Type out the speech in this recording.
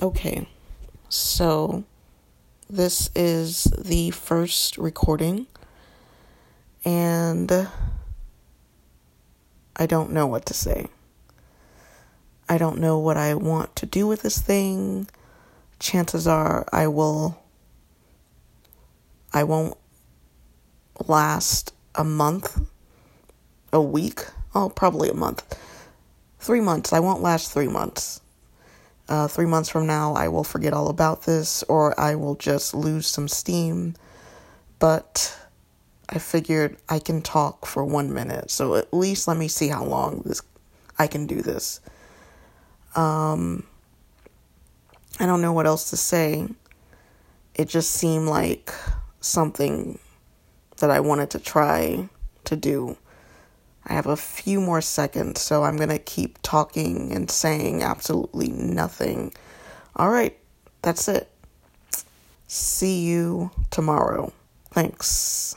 Okay, so this is the first recording, and I don't know what to say. I don't know what I want to do with this thing. Chances are I will. I won't last a month, a week. Oh, probably a month. Three months. I won't last three months uh, three months from now, I will forget all about this or I will just lose some steam. But I figured I can talk for one minute, so at least let me see how long this I can do this. Um, I don't know what else to say. It just seemed like something that I wanted to try to do. I have a few more seconds, so I'm going to keep talking and saying absolutely nothing. All right, that's it. See you tomorrow. Thanks.